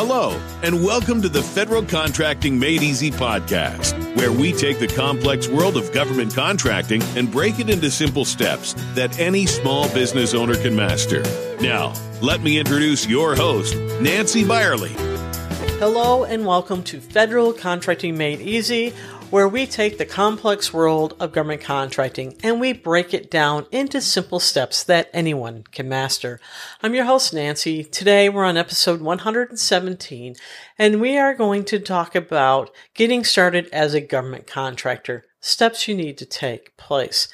Hello, and welcome to the Federal Contracting Made Easy podcast, where we take the complex world of government contracting and break it into simple steps that any small business owner can master. Now, let me introduce your host, Nancy Byerly. Hello, and welcome to Federal Contracting Made Easy where we take the complex world of government contracting and we break it down into simple steps that anyone can master. I'm your host, Nancy. Today we're on episode 117 and we are going to talk about getting started as a government contractor, steps you need to take place.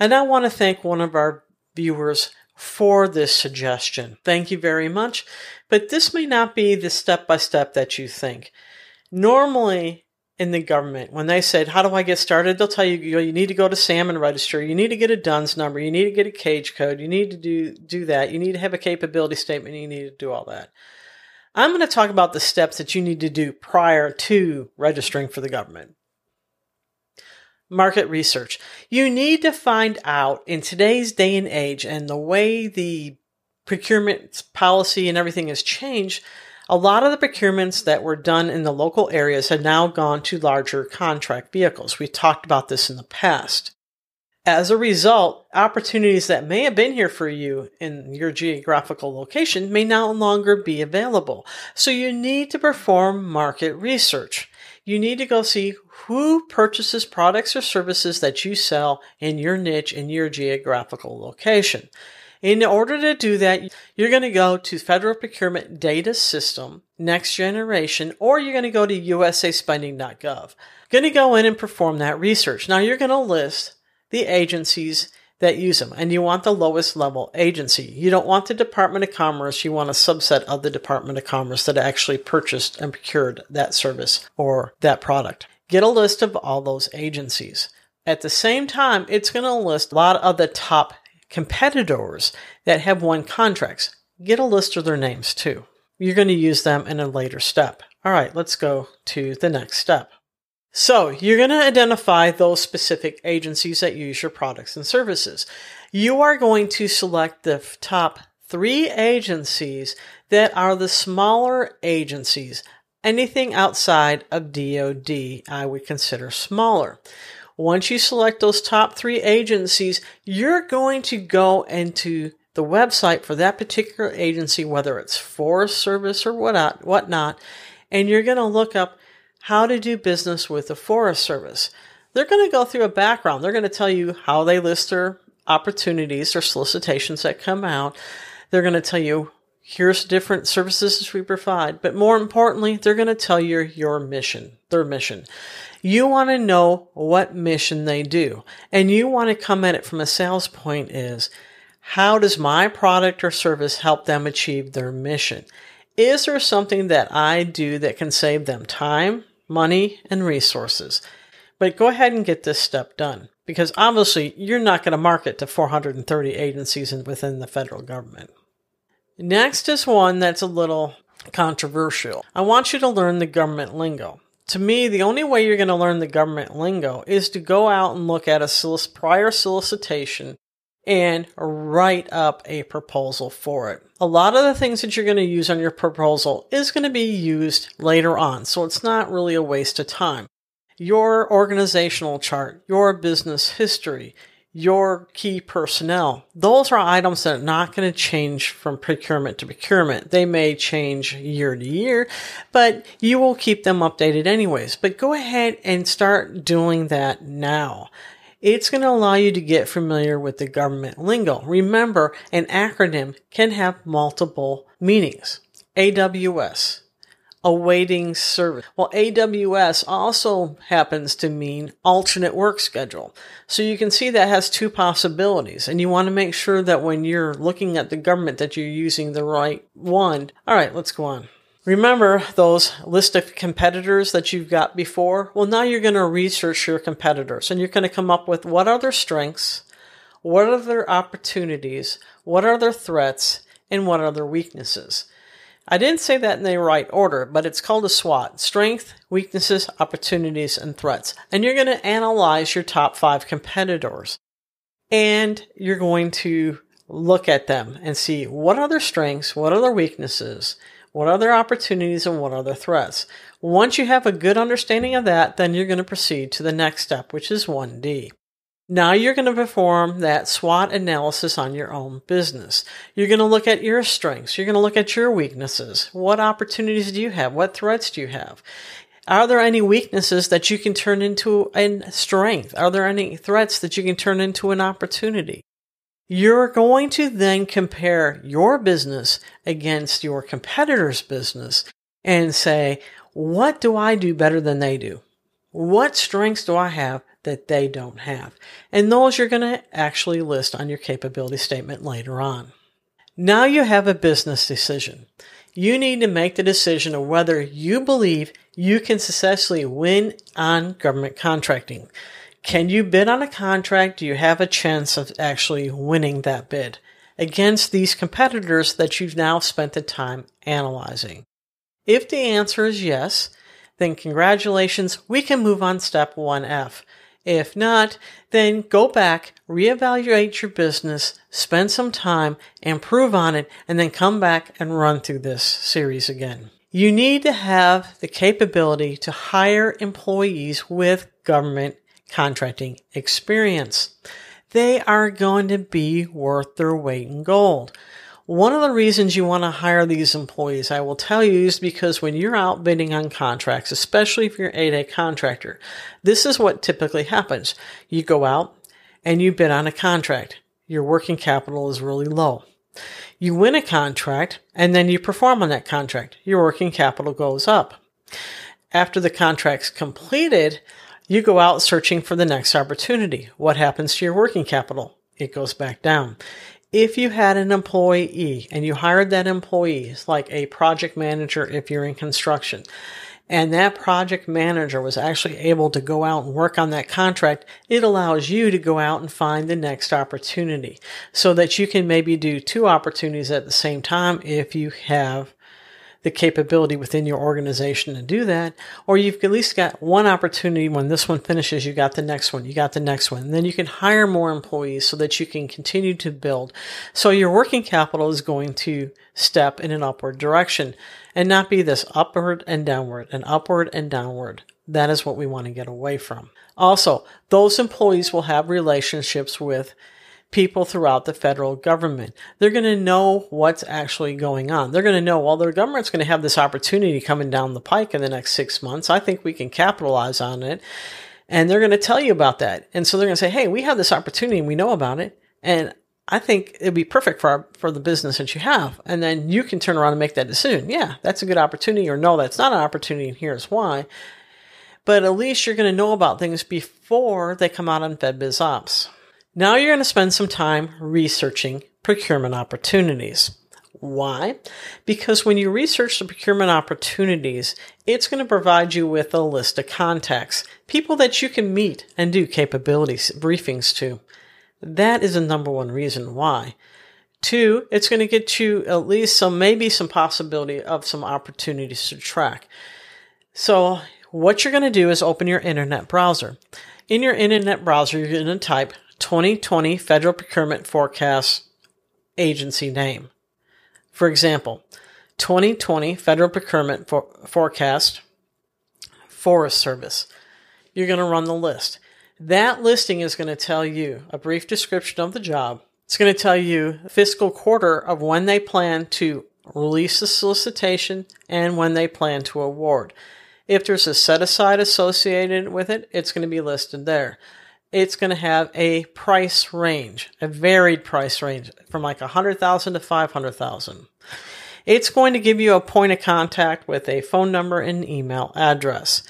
And I want to thank one of our viewers for this suggestion. Thank you very much. But this may not be the step by step that you think. Normally, in the government when they said, "How do I get started?" They'll tell you, you, need to go to SAM and Register, you need to get a DUNS number, you need to get a cage code, you need to do do that, you need to have a capability statement, you need to do all that. I'm going to talk about the steps that you need to do prior to registering for the government. Market research. You need to find out in today's day and age and the way the procurement policy and everything has changed a lot of the procurements that were done in the local areas had now gone to larger contract vehicles. We talked about this in the past. As a result, opportunities that may have been here for you in your geographical location may no longer be available. So you need to perform market research. You need to go see who purchases products or services that you sell in your niche in your geographical location. In order to do that, you're going to go to Federal Procurement Data System, Next Generation, or you're going to go to usaspending.gov. Going to go in and perform that research. Now you're going to list the agencies that use them, and you want the lowest level agency. You don't want the Department of Commerce, you want a subset of the Department of Commerce that actually purchased and procured that service or that product. Get a list of all those agencies. At the same time, it's going to list a lot of the top competitors that have won contracts. Get a list of their names too. You're going to use them in a later step. All right, let's go to the next step. So you're going to identify those specific agencies that use your products and services. You are going to select the top three agencies that are the smaller agencies. Anything outside of DoD, I would consider smaller. Once you select those top three agencies, you're going to go into the website for that particular agency, whether it's Forest Service or whatnot, whatnot, and you're going to look up how to do business with the Forest Service. They're going to go through a background. They're going to tell you how they list their opportunities, their solicitations that come out. They're going to tell you here's different services we provide, but more importantly, they're going to tell you your mission, their mission. You want to know what mission they do. And you want to come at it from a sales point is, how does my product or service help them achieve their mission? Is there something that I do that can save them time, money, and resources? But go ahead and get this step done because obviously you're not going to market to 430 agencies within the federal government. Next is one that's a little controversial. I want you to learn the government lingo to me, the only way you're going to learn the government lingo is to go out and look at a solic- prior solicitation and write up a proposal for it. A lot of the things that you're going to use on your proposal is going to be used later on, so it's not really a waste of time. Your organizational chart, your business history, your key personnel. Those are items that are not going to change from procurement to procurement. They may change year to year, but you will keep them updated anyways. But go ahead and start doing that now. It's going to allow you to get familiar with the government lingo. Remember, an acronym can have multiple meanings. AWS, awaiting service. Well, AWS also happens to mean alternate work schedule. So you can see that has two possibilities and you want to make sure that when you're looking at the government that you're using the right one. All right, let's go on. Remember those list of competitors that you've got before? Well, now you're going to research your competitors and you're going to come up with what are their strengths, what are their opportunities, what are their threats, and what are their weaknesses. I didn't say that in the right order, but it's called a SWOT strength, weaknesses, opportunities, and threats. And you're going to analyze your top five competitors. And you're going to look at them and see what are their strengths, what are their weaknesses, What are their opportunities and what are their threats? Once you have a good understanding of that, then you're going to proceed to the next step, which is 1D. Now you're going to perform that SWOT analysis on your own business. You're going to look at your strengths. You're going to look at your weaknesses. What opportunities do you have? What threats do you have? Are there any weaknesses that you can turn into a strength? Are there any threats that you can turn into an opportunity? You're going to then compare your business against your competitor's business and say, what do I do better than they do? What strengths do I have that they don't have? And those you're going to actually list on your capability statement later on. Now you have a business decision. You need to make the decision of whether you believe you can successfully win on government contracting. Can you bid on a contract? Do you have a chance of actually winning that bid against these competitors that you've now spent the time analyzing? If the answer is yes, then congratulations, we can move on step 1F. If not, then go back, reevaluate your business, spend some time, improve on it, and then come back and run through this series again. You need to have the capability to hire employees with government contracting experience. They are going to be worth their weight in gold. One of the reasons you want to hire these employees, I will tell you, is because when you're out bidding on contracts, especially if you're a contractor, this is what typically happens. You go out and you bid on a contract. Your working capital is really low. You win a contract and then you perform on that contract. Your working capital goes up. After the contract's completed, you go out searching for the next opportunity. What happens to your working capital? It goes back down if you had an employee and you hired that employee, it's like a project manager if you're in construction, and that project manager was actually able to go out and work on that contract, it allows you to go out and find the next opportunity so that you can maybe do two opportunities at the same time if you have the capability within your organization to do that, or you've at least got one opportunity when this one finishes, you got the next one, you got the next one. And then you can hire more employees so that you can continue to build. So your working capital is going to step in an upward direction and not be this upward and downward and upward and downward. That is what we want to get away from. Also, those employees will have relationships with people throughout the federal government. They're going to know what's actually going on. They're going to know, well, the government's going to have this opportunity coming down the pike in the next six months. I think we can capitalize on it. And they're going to tell you about that. And so they're going to say, hey, we have this opportunity and we know about it. And I think it'd be perfect for our, for the business that you have. And then you can turn around and make that decision. Yeah, that's a good opportunity, or no, that's not an opportunity, and here's why. But at least you're going to know about things before they come out on FedBizOpps. Now you're going to spend some time researching procurement opportunities. Why? Because when you research the procurement opportunities, it's going to provide you with a list of contacts, people that you can meet and do capabilities briefings to. That is the number one reason why. Two, it's going to get you at least some, maybe some possibility of some opportunities to track. So what you're going to do is open your internet browser. In your internet browser, you're going to type 2020 Federal Procurement Forecast Agency name. For example, 2020 Federal Procurement For- Forecast Forest Service. You're going to run the list. That listing is going to tell you a brief description of the job. It's going to tell you fiscal quarter of when they plan to release the solicitation and when they plan to award. If there's a set aside associated with it, it's going to be listed there it's going to have a price range, a varied price range from like 100,000 to 500,000. It's going to give you a point of contact with a phone number and email address.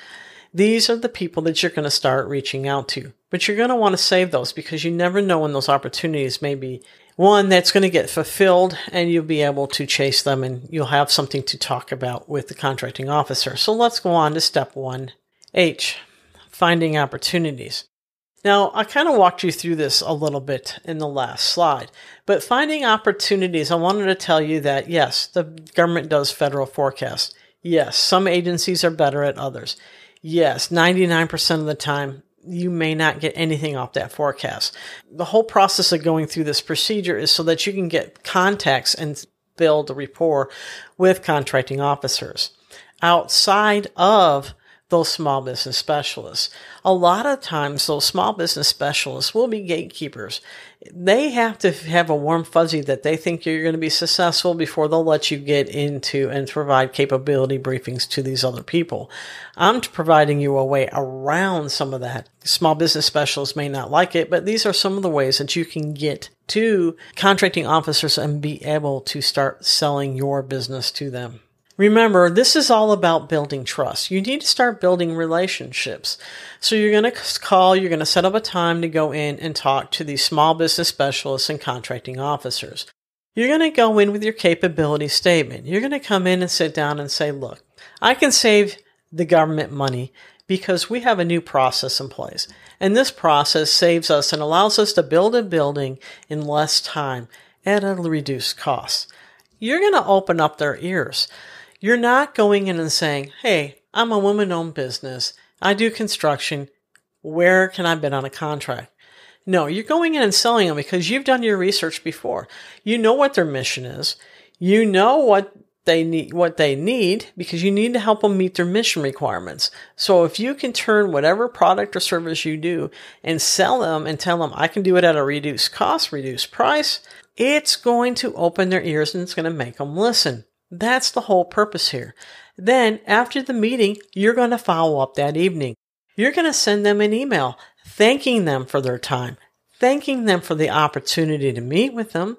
These are the people that you're going to start reaching out to. But you're going to want to save those because you never know when those opportunities may be one that's going to get fulfilled and you'll be able to chase them and you'll have something to talk about with the contracting officer. So let's go on to step one H, finding opportunities. Now, I kind of walked you through this a little bit in the last slide, but finding opportunities, I wanted to tell you that yes, the government does federal forecasts. Yes, some agencies are better at others. Yes, 99% of the time, you may not get anything off that forecast. The whole process of going through this procedure is so that you can get contacts and build a rapport with contracting officers outside of those small business specialists. A lot of times, those small business specialists will be gatekeepers. They have to have a warm fuzzy that they think you're going to be successful before they'll let you get into and provide capability briefings to these other people. I'm providing you a way around some of that. Small business specialists may not like it, but these are some of the ways that you can get to contracting officers and be able to start selling your business to them. Remember, this is all about building trust. You need to start building relationships. So you're going to call, you're going to set up a time to go in and talk to these small business specialists and contracting officers. You're going to go in with your capability statement. You're going to come in and sit down and say, look, I can save the government money because we have a new process in place. And this process saves us and allows us to build a building in less time at a reduced cost. You're going to open up their ears. You're not going in and saying, Hey, I'm a woman owned business. I do construction. Where can I bid on a contract? No, you're going in and selling them because you've done your research before. You know what their mission is. You know what they need, what they need because you need to help them meet their mission requirements. So if you can turn whatever product or service you do and sell them and tell them I can do it at a reduced cost, reduced price, it's going to open their ears and it's going to make them listen. That's the whole purpose here. Then, after the meeting, you're going to follow up that evening. You're going to send them an email thanking them for their time, thanking them for the opportunity to meet with them,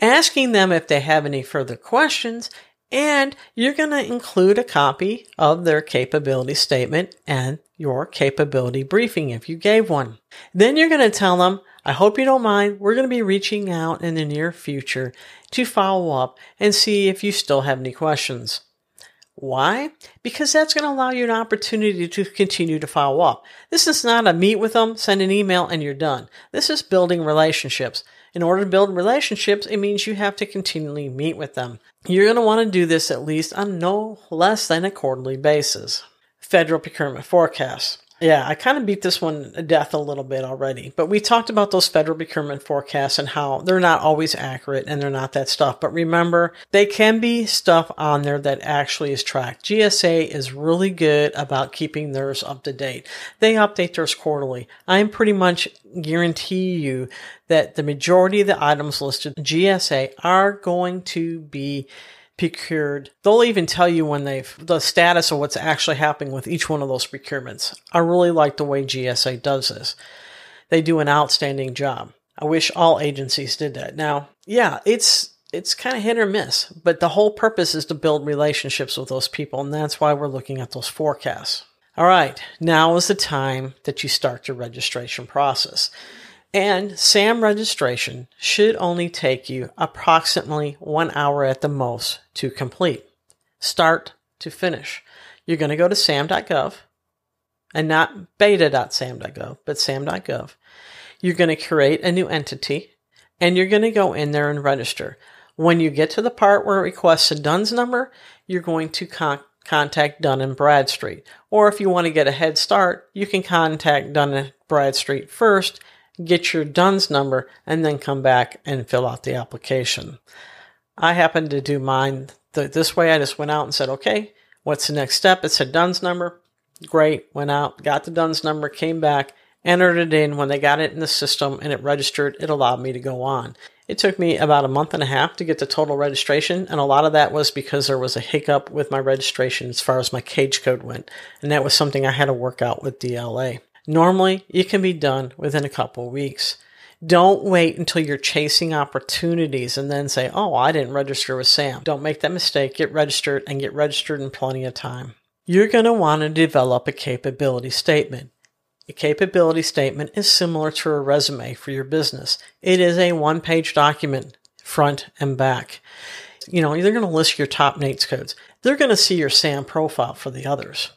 asking them if they have any further questions, and you're going to include a copy of their capability statement and your capability briefing if you gave one. Then you're going to tell them, I hope you don't mind. We're going to be reaching out in the near future to follow up and see if you still have any questions. Why? Because that's going to allow you an opportunity to continue to follow up. This is not a meet with them, send an email, and you're done. This is building relationships. In order to build relationships, it means you have to continually meet with them. You're going to want to do this at least on no less than a quarterly basis. Federal procurement forecasts. Yeah, I kind of beat this one to death a little bit already, but we talked about those federal procurement forecasts and how they're not always accurate and they're not that stuff. But remember, they can be stuff on there that actually is tracked. GSA is really good about keeping theirs up to date. They update theirs quarterly. I'm pretty much guarantee you that the majority of the items listed GSA are going to be procured. They'll even tell you when they've the status of what's actually happening with each one of those procurements. I really like the way GSA does this. They do an outstanding job. I wish all agencies did that. Now, yeah, it's it's kind of hit or miss, but the whole purpose is to build relationships with those people, and that's why we're looking at those forecasts. All right, now is the time that you start your registration process. And SAM registration should only take you approximately one hour at the most to complete, start to finish. You're going to go to sam.gov and not beta.sam.gov, but sam.gov. You're going to create a new entity and you're going to go in there and register. When you get to the part where it requests a DUNS number, you're going to con- contact Dun and Bradstreet. Or if you want to get a head start, you can contact Dun and Bradstreet first get your DUNS number, and then come back and fill out the application. I happened to do mine th- this way. I just went out and said, okay, what's the next step? It said DUNS number. Great. Went out, got the DUNS number, came back, entered it in. When they got it in the system and it registered, it allowed me to go on. It took me about a month and a half to get the total registration, and a lot of that was because there was a hiccup with my registration as far as my cage code went, and that was something I had to work out with DLA. Normally, it can be done within a couple weeks. Don't wait until you're chasing opportunities and then say, oh, I didn't register with SAM. Don't make that mistake. Get registered and get registered in plenty of time. You're going to want to develop a capability statement. A capability statement is similar to a resume for your business. It is a one page document, front and back. You know, they're going to list your top NAICS codes. They're going to see your SAM profile for the others.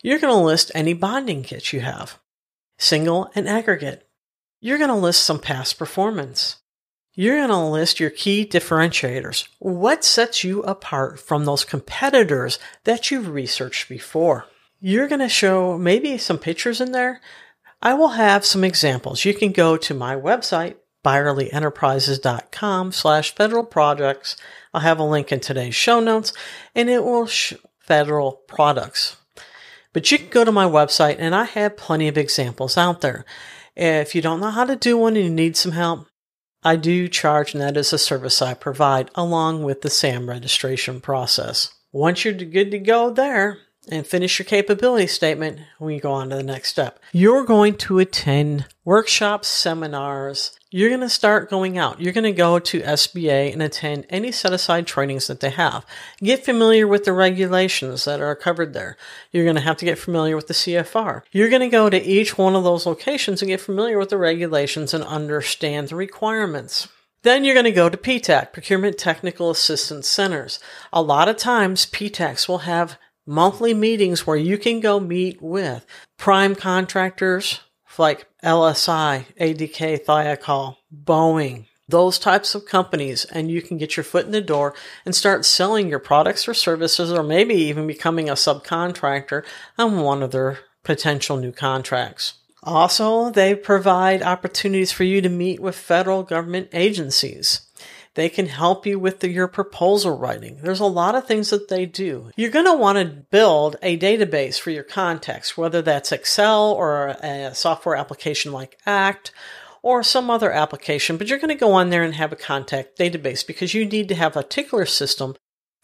You're going to list any bonding kits you have, single and aggregate. You're going to list some past performance. You're going to list your key differentiators. What sets you apart from those competitors that you've researched before? You're going to show maybe some pictures in there. I will have some examples. You can go to my website, ByerlyEnterprises.com slash federal projects. I'll have a link in today's show notes and it will federal products. But you can go to my website and I have plenty of examples out there. If you don't know how to do one and you need some help, I do charge, and that is a service I provide along with the SAM registration process. Once you're good to go there, and finish your capability statement, we go on to the next step. You're going to attend workshops, seminars. You're going to start going out. You're going to go to SBA and attend any set aside trainings that they have. Get familiar with the regulations that are covered there. You're going to have to get familiar with the CFR. You're going to go to each one of those locations and get familiar with the regulations and understand the requirements. Then you're going to go to PTAC, Procurement Technical Assistance Centers. A lot of times, PTACs will have monthly meetings where you can go meet with prime contractors like LSI, ATK, Thiokol, Boeing, those types of companies, and you can get your foot in the door and start selling your products or services, or maybe even becoming a subcontractor on one of their potential new contracts. Also, they provide opportunities for you to meet with federal government agencies. They can help you with the, your proposal writing. There's a lot of things that they do. You're going to want to build a database for your contacts, whether that's Excel or a software application like ACT or some other application, but you're going to go on there and have a contact database because you need to have a particular system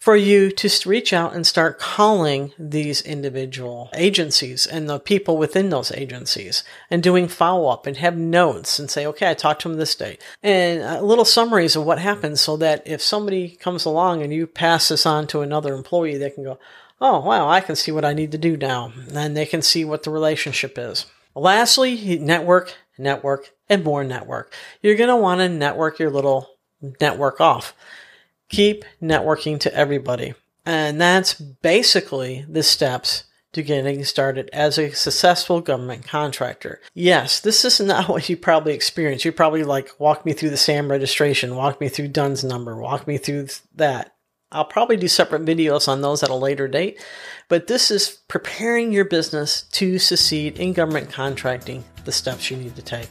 for you to reach out and start calling these individual agencies and the people within those agencies and doing follow up and have notes and say, okay, I talked to them this day and uh, little summaries of what happened so that if somebody comes along and you pass this on to another employee, they can go, oh, wow, I can see what I need to do now. And they can see what the relationship is. Lastly, network, network, and more network. You're going to want to network your little network off keep networking to everybody. And that's basically the steps to getting started as a successful government contractor. Yes, this is not what you probably experience. You probably like walk me through the SAM registration, walk me through DUNS number, walk me through that. I'll probably do separate videos on those at a later date, but this is preparing your business to succeed in government contracting, the steps you need to take.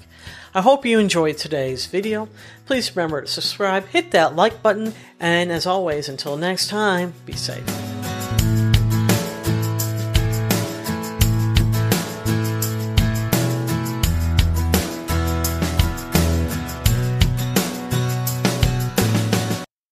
I hope you enjoyed today's video. Please remember to subscribe, hit that like button, and as always, until next time, be safe.